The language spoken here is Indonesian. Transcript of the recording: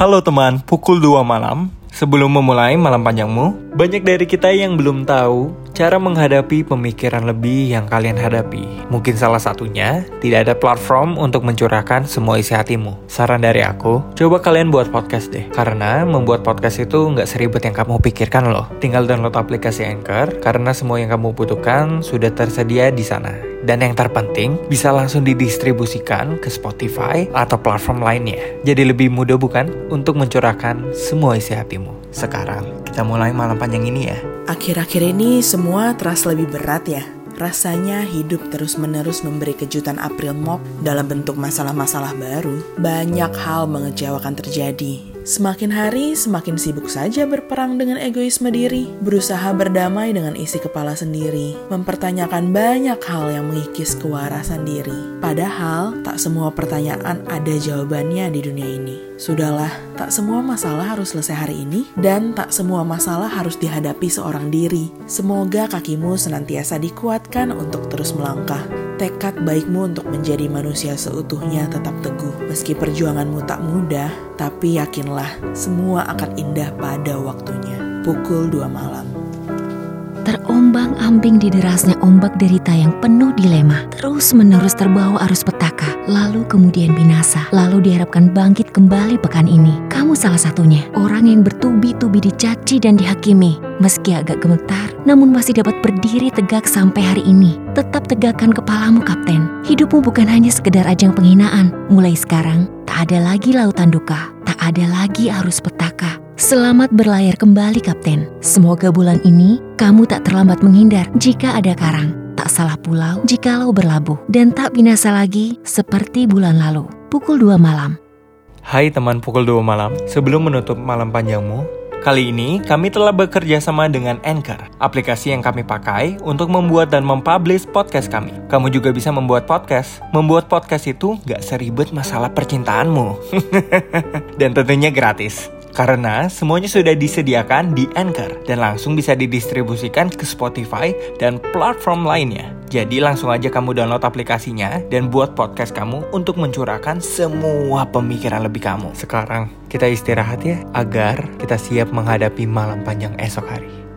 Halo teman, pukul 2 malam. Sebelum memulai malam panjangmu, banyak dari kita yang belum tahu cara menghadapi pemikiran lebih yang kalian hadapi. Mungkin salah satunya, tidak ada platform untuk mencurahkan semua isi hatimu. Saran dari aku, coba kalian buat podcast deh. Karena membuat podcast itu nggak seribet yang kamu pikirkan loh. Tinggal download aplikasi Anchor, karena semua yang kamu butuhkan sudah tersedia di sana. Dan yang terpenting, bisa langsung didistribusikan ke Spotify atau platform lainnya. Jadi lebih mudah bukan untuk mencurahkan semua isi hatimu. Sekarang, kita mulai malam panjang ini ya. Akhir-akhir ini semua terasa lebih berat ya. Rasanya hidup terus-menerus memberi kejutan April Mop dalam bentuk masalah-masalah baru. Banyak hal mengecewakan terjadi. Semakin hari, semakin sibuk saja berperang dengan egoisme diri, berusaha berdamai dengan isi kepala sendiri, mempertanyakan banyak hal yang mengikis kewarasan diri. Padahal, tak semua pertanyaan ada jawabannya di dunia ini. Sudahlah, tak semua masalah harus selesai hari ini, dan tak semua masalah harus dihadapi seorang diri. Semoga kakimu senantiasa dikuatkan untuk terus melangkah. Tekad baikmu untuk menjadi manusia seutuhnya tetap teguh. Meski perjuanganmu tak mudah, tapi yakinlah semua akan indah pada waktunya. Pukul 2 malam. Terombang-ambing di derasnya ombak derita yang penuh dilema, terus menerus terbawa arus petaka, lalu kemudian binasa, lalu diharapkan bangkit kembali pekan ini. Kamu salah satunya, orang yang bertubi-tubi dicaci dan dihakimi. Meski agak gemetar, namun masih dapat berdiri tegak sampai hari ini. Tetap tegakkan kepalamu, Kapten. Hidupmu bukan hanya sekedar ajang penghinaan. Mulai sekarang, tak ada lagi lautan duka, tak ada lagi arus petaka. Selamat berlayar kembali, Kapten. Semoga bulan ini kamu tak terlambat menghindar jika ada karang. Tak salah pulau jikalau berlabuh. Dan tak binasa lagi seperti bulan lalu. Pukul 2 malam. Hai teman pukul 2 malam, sebelum menutup malam panjangmu, Kali ini kami telah bekerja sama dengan Anchor, aplikasi yang kami pakai untuk membuat dan mempublish podcast kami. Kamu juga bisa membuat podcast. Membuat podcast itu gak seribet masalah percintaanmu. dan tentunya gratis. Karena semuanya sudah disediakan di Anchor dan langsung bisa didistribusikan ke Spotify dan platform lainnya. Jadi langsung aja kamu download aplikasinya dan buat podcast kamu untuk mencurahkan semua pemikiran lebih kamu. Sekarang kita istirahat ya agar kita siap menghadapi malam panjang esok hari.